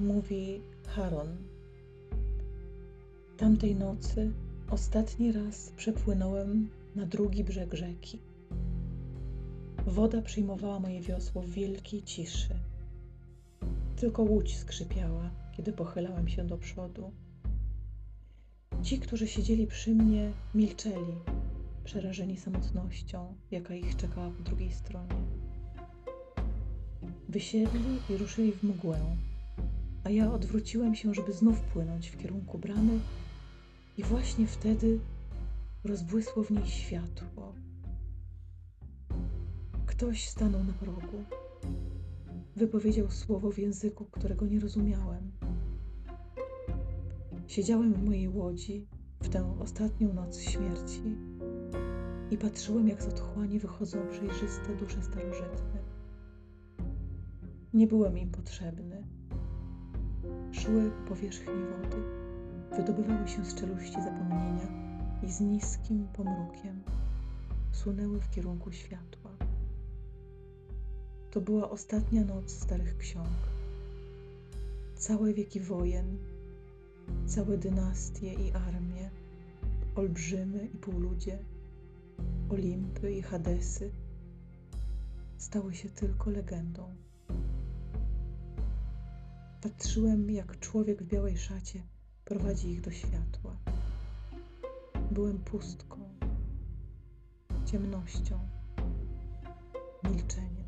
mówi Haron. Tamtej nocy ostatni raz przepłynąłem na drugi brzeg rzeki. Woda przyjmowała moje wiosło w wielkiej ciszy. Tylko łódź skrzypiała, kiedy pochylałem się do przodu. Ci, którzy siedzieli przy mnie, milczeli, przerażeni samotnością, jaka ich czekała po drugiej stronie. Wysiedli i ruszyli w mgłę, a ja odwróciłem się, żeby znów płynąć w kierunku bramy, i właśnie wtedy rozbłysło w niej światło. Ktoś stanął na progu. Wypowiedział słowo w języku, którego nie rozumiałem. Siedziałem w mojej łodzi w tę ostatnią noc śmierci i patrzyłem, jak z otchłani wychodzą przejrzyste dusze starożytne. Nie byłem im potrzebny. Szły po powierzchni wody, wydobywały się z czeluści zapomnienia i z niskim pomrukiem sunęły w kierunku światła. To była ostatnia noc starych ksiąg. Całe wieki wojen, całe dynastie i armie, olbrzymy i półludzie, Olimpy i Hadesy stały się tylko legendą. Patrzyłem, jak człowiek w białej szacie prowadzi ich do światła. Byłem pustką, ciemnością, milczeniem.